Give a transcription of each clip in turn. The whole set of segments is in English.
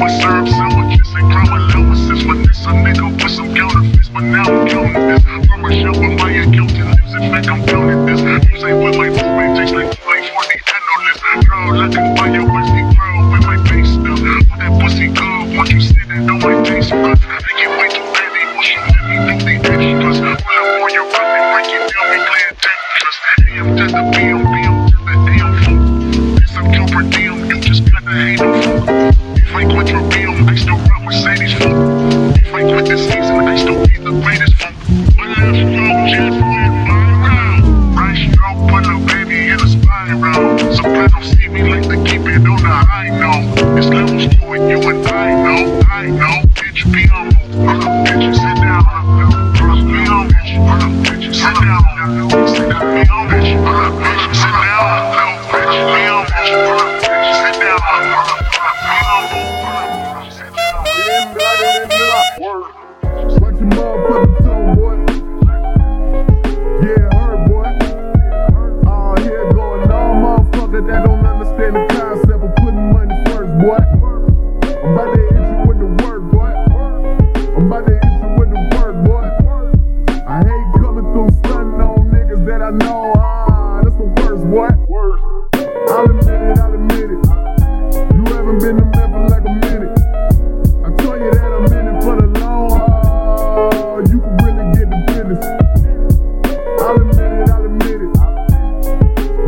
with syrup, sour kiss, and crime allowances. But this a nigga with some counterfeits. But now I'm counting this. Rubber shell with my accountant lives. In fact, I'm counting this. Music with my roommate takes like life for the analyst. Proud, I can buy your whiskey proud with my face now. But that pussy good once you sit it on my face. But they get way too bad. They push you, let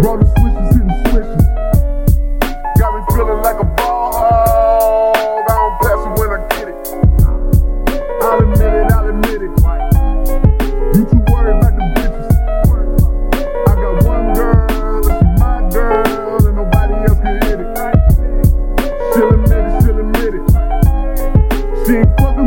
Bro, switches hitting switches. Got me feeling like a ball hog. I don't pass it when I get it. I'll admit it, I'll admit it. You too worried about the bitches. I got one girl, it's my girl, and nobody else can hit it. She'll admit it, she'll admit it. She ain't fucking.